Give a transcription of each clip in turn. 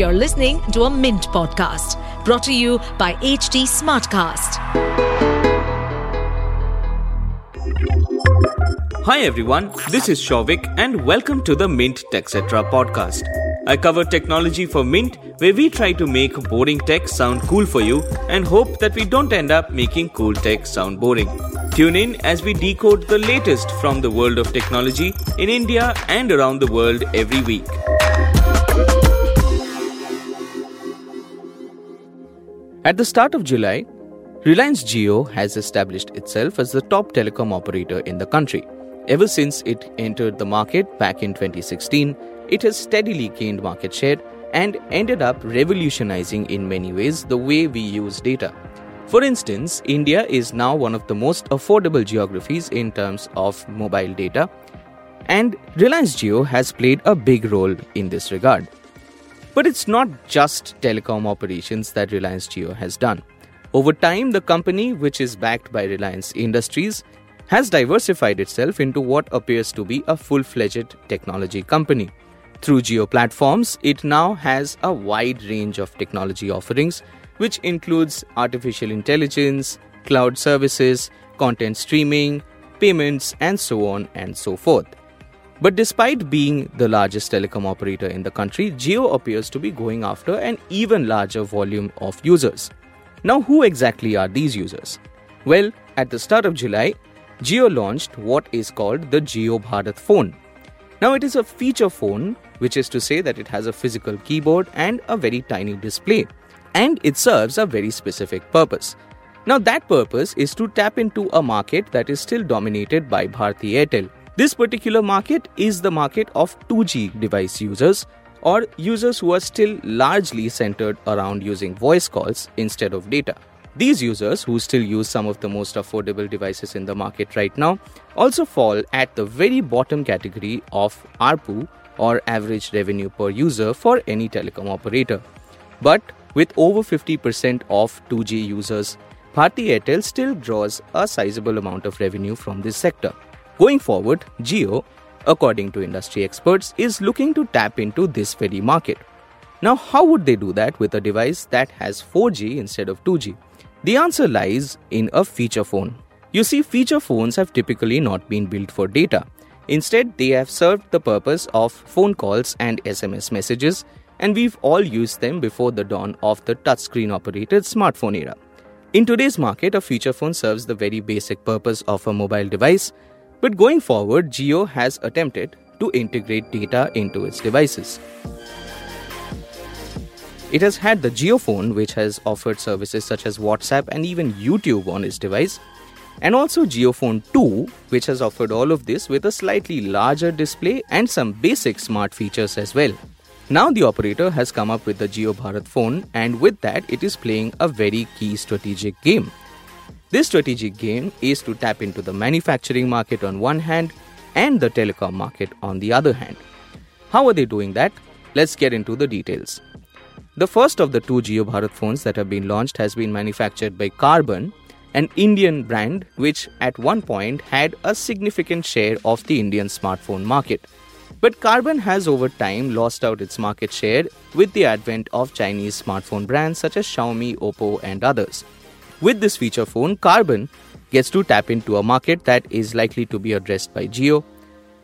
You're listening to a Mint podcast brought to you by HT Smartcast. Hi everyone, this is Shouvik and welcome to the Mint TechCetra podcast. I cover technology for Mint where we try to make boring tech sound cool for you and hope that we don't end up making cool tech sound boring. Tune in as we decode the latest from the world of technology in India and around the world every week. At the start of July, Reliance Jio has established itself as the top telecom operator in the country. Ever since it entered the market back in 2016, it has steadily gained market share and ended up revolutionizing in many ways the way we use data. For instance, India is now one of the most affordable geographies in terms of mobile data, and Reliance Jio has played a big role in this regard. But it's not just telecom operations that Reliance Jio has done. Over time, the company, which is backed by Reliance Industries, has diversified itself into what appears to be a full fledged technology company. Through Jio platforms, it now has a wide range of technology offerings which includes artificial intelligence, cloud services, content streaming, payments, and so on and so forth. But despite being the largest telecom operator in the country, Jio appears to be going after an even larger volume of users. Now, who exactly are these users? Well, at the start of July, Jio launched what is called the Jio Bharat phone. Now, it is a feature phone, which is to say that it has a physical keyboard and a very tiny display and it serves a very specific purpose. Now, that purpose is to tap into a market that is still dominated by Bharti Airtel. This particular market is the market of 2G device users or users who are still largely centered around using voice calls instead of data. These users, who still use some of the most affordable devices in the market right now, also fall at the very bottom category of ARPU or average revenue per user for any telecom operator. But with over 50% of 2G users, Bharti Airtel still draws a sizable amount of revenue from this sector. Going forward, Jio, according to industry experts, is looking to tap into this very market. Now, how would they do that with a device that has 4G instead of 2G? The answer lies in a feature phone. You see, feature phones have typically not been built for data. Instead, they have served the purpose of phone calls and SMS messages and we've all used them before the dawn of the touchscreen operated smartphone era. In today's market, a feature phone serves the very basic purpose of a mobile device, but going forward, Jio has attempted to integrate data into its devices. It has had the JioPhone, which has offered services such as WhatsApp and even YouTube on its device, and also JioPhone 2, which has offered all of this with a slightly larger display and some basic smart features as well. Now the operator has come up with the Jio Bharat phone and with that it is playing a very key strategic game. This strategic game is to tap into the manufacturing market on one hand and the telecom market on the other hand. How are they doing that? Let's get into the details. The first of the two Jio Bharat phones that have been launched has been manufactured by Karbonn, an Indian brand which at one point had a significant share of the Indian smartphone market. But Karbonn has over time lost out its market share with the advent of Chinese smartphone brands such as Xiaomi, Oppo, and others. With this feature phone, Karbonn gets to tap into a market that is likely to be addressed by Jio.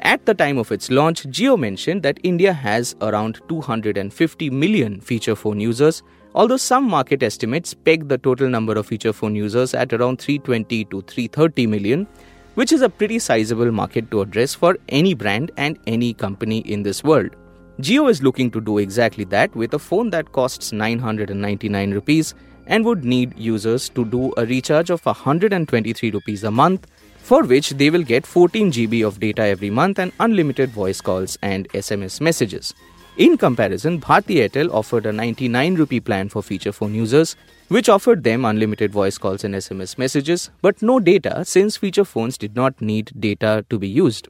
At the time of its launch, Jio mentioned that India has around 250 million feature phone users, although some market estimates peg the total number of feature phone users at around 320 to 330 million, which is a pretty sizable market to address for any brand and any company in this world. Jio is looking to do exactly that with a phone that costs 999 rupees and would need users to do a recharge of 123 rupees a month for which they will get 14 GB of data every month and unlimited voice calls and SMS messages. In comparison, Bharti Airtel offered a 99 rupee plan for feature phone users which offered them unlimited voice calls and SMS messages, but no data since feature phones did not need data to be used.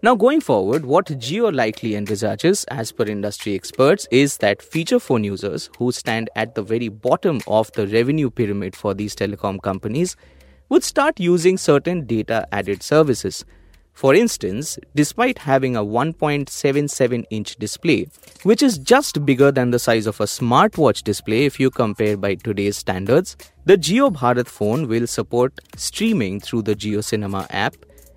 Now, going forward, what Jio likely envisages, as per industry experts, is that feature phone users who stand at the very bottom of the revenue pyramid for these telecom companies would start using certain data added services. For instance, despite having a 1.77 inch display, which is just bigger than the size of a smartwatch display if you compare by today's standards, the Jio Bharat phone will support streaming through the Jio Cinema app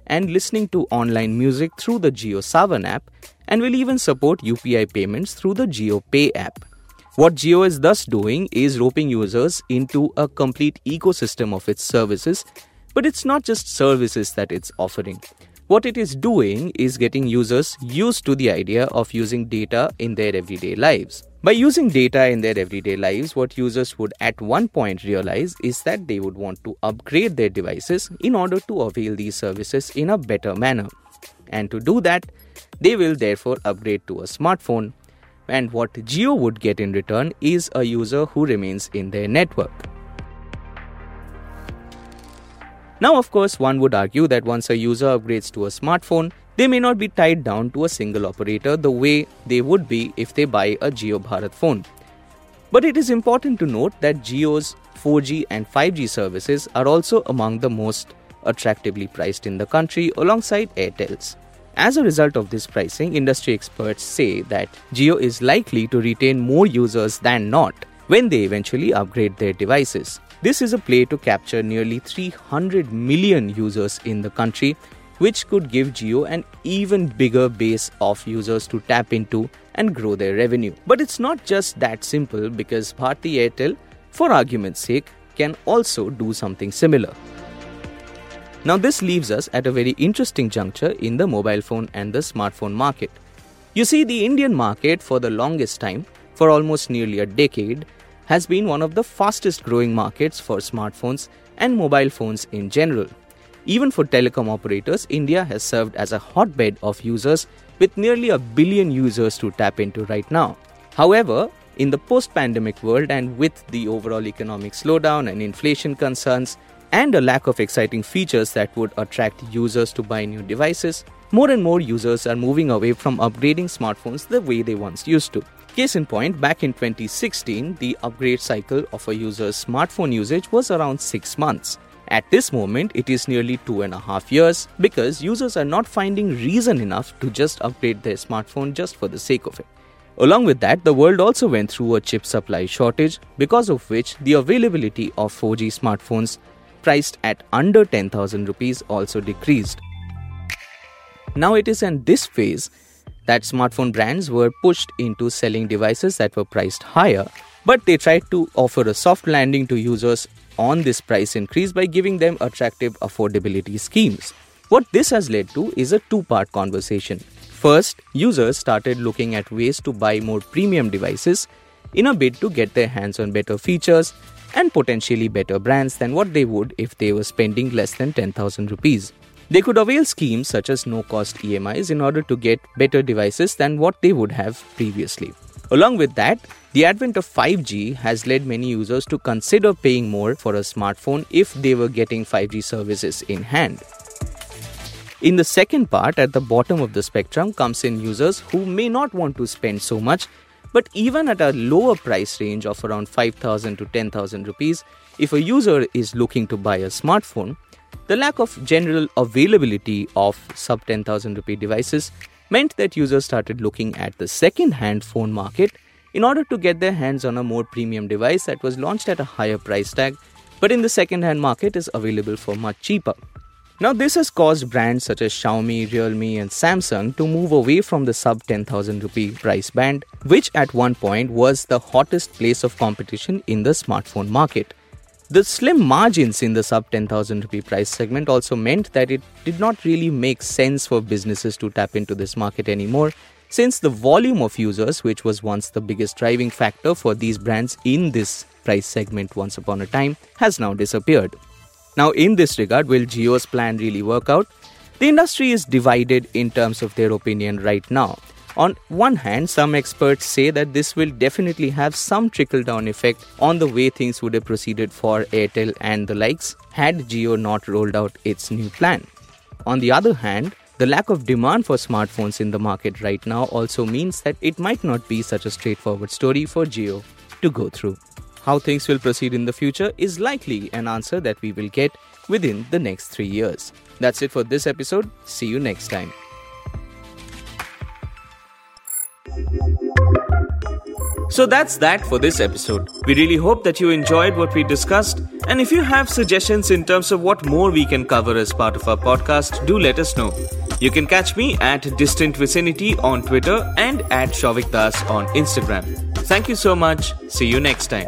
and listening to online music through the Jio Saavn app and will even support UPI payments through the Jio Pay app. What Jio is thus doing is roping users into a complete ecosystem of its services, but it's not just services that it's offering. What it is doing is getting users used to the idea of using data in their everyday lives. By using data in their everyday lives, what users would at one point realize is that they would want to upgrade their devices in order to avail these services in a better manner. And to do that, they will therefore upgrade to a smartphone. And what Jio would get in return is a user who remains in their network. Now, of course, one would argue that once a user upgrades to a smartphone, they may not be tied down to a single operator the way they would be if they buy a Jio Bharat phone. But it is important to note that Jio's 4G and 5G services are also among the most attractively priced in the country alongside Airtel's. As a result of this pricing, industry experts say that Jio is likely to retain more users than not when they eventually upgrade their devices. This is a play to capture nearly 300 million users in the country, which could give Jio an even bigger base of users to tap into and grow their revenue. But it's not just that simple because Bharti Airtel, for argument's sake, can also do something similar. Now, this leaves us at a very interesting juncture in the mobile phone and the smartphone market. You see, the Indian market for the longest time, for almost nearly a decade, has been one of the fastest growing markets for smartphones and mobile phones in general. Even for telecom operators, India has served as a hotbed of users with nearly a billion users to tap into right now. However, in the post pandemic world and with the overall economic slowdown and inflation concerns, and a lack of exciting features that would attract users to buy new devices, more and more users are moving away from upgrading smartphones the way they once used to. Case in point, back in 2016, the upgrade cycle of a user's smartphone usage was around 6 months. At this moment, it is nearly two and a half years because users are not finding reason enough to just upgrade their smartphone just for the sake of it. Along with that, the world also went through a chip supply shortage, because of which the availability of 4G smartphones priced at under 10,000 rupees also decreased. Now it is in this phase that smartphone brands were pushed into selling devices that were priced higher, but they tried to offer a soft landing to users on this price increase by giving them attractive affordability schemes. What this has led to is a two part conversation. First, users started looking at ways to buy more premium devices in a bid to get their hands on better features and potentially better brands than what they would if they were spending less than 10,000 rupees. They could avail schemes such as no cost EMIs in order to get better devices than what they would have previously. Along with that, the advent of 5G has led many users to consider paying more for a smartphone if they were getting 5G services in hand. In the second part, at the bottom of the spectrum, comes in users who may not want to spend so much, but even at a lower price range of around 5000 to 10,000 rupees, if a user is looking to buy a smartphone, the lack of general availability of sub 10,000 rupee devices meant that users started looking at the second hand phone market in order to get their hands on a more premium device that was launched at a higher price tag, but in the second hand market is available for much cheaper. Now, this has caused brands such as Xiaomi, Realme, and Samsung to move away from the sub 10,000 rupee price band, which at one point was the hottest place of competition in the smartphone market. The slim margins in the sub 10,000 rupee price segment also meant that it did not really make sense for businesses to tap into this market anymore, since the volume of users, which was once the biggest driving factor for these brands in this price segment once upon a time, has now disappeared. Now, in this regard, will Jio's plan really work out? The industry is divided in terms of their opinion right now. On one hand, some experts say that this will definitely have some trickle down effect on the way things would have proceeded for Airtel and the likes had Jio not rolled out its new plan. On the other hand, the lack of demand for smartphones in the market right now also means that it might not be such a straightforward story for Jio to go through. How things will proceed in the future is likely an answer that we will get within the next three years. That's it for this episode. See you next time. So that's that for this episode. We really hope that you enjoyed what we discussed. And if you have suggestions in terms of what more we can cover as part of our podcast, do let us know. You can catch me at Distant Vicinity on Twitter and at Shouvik Das on Instagram. Thank you so much. See you next time.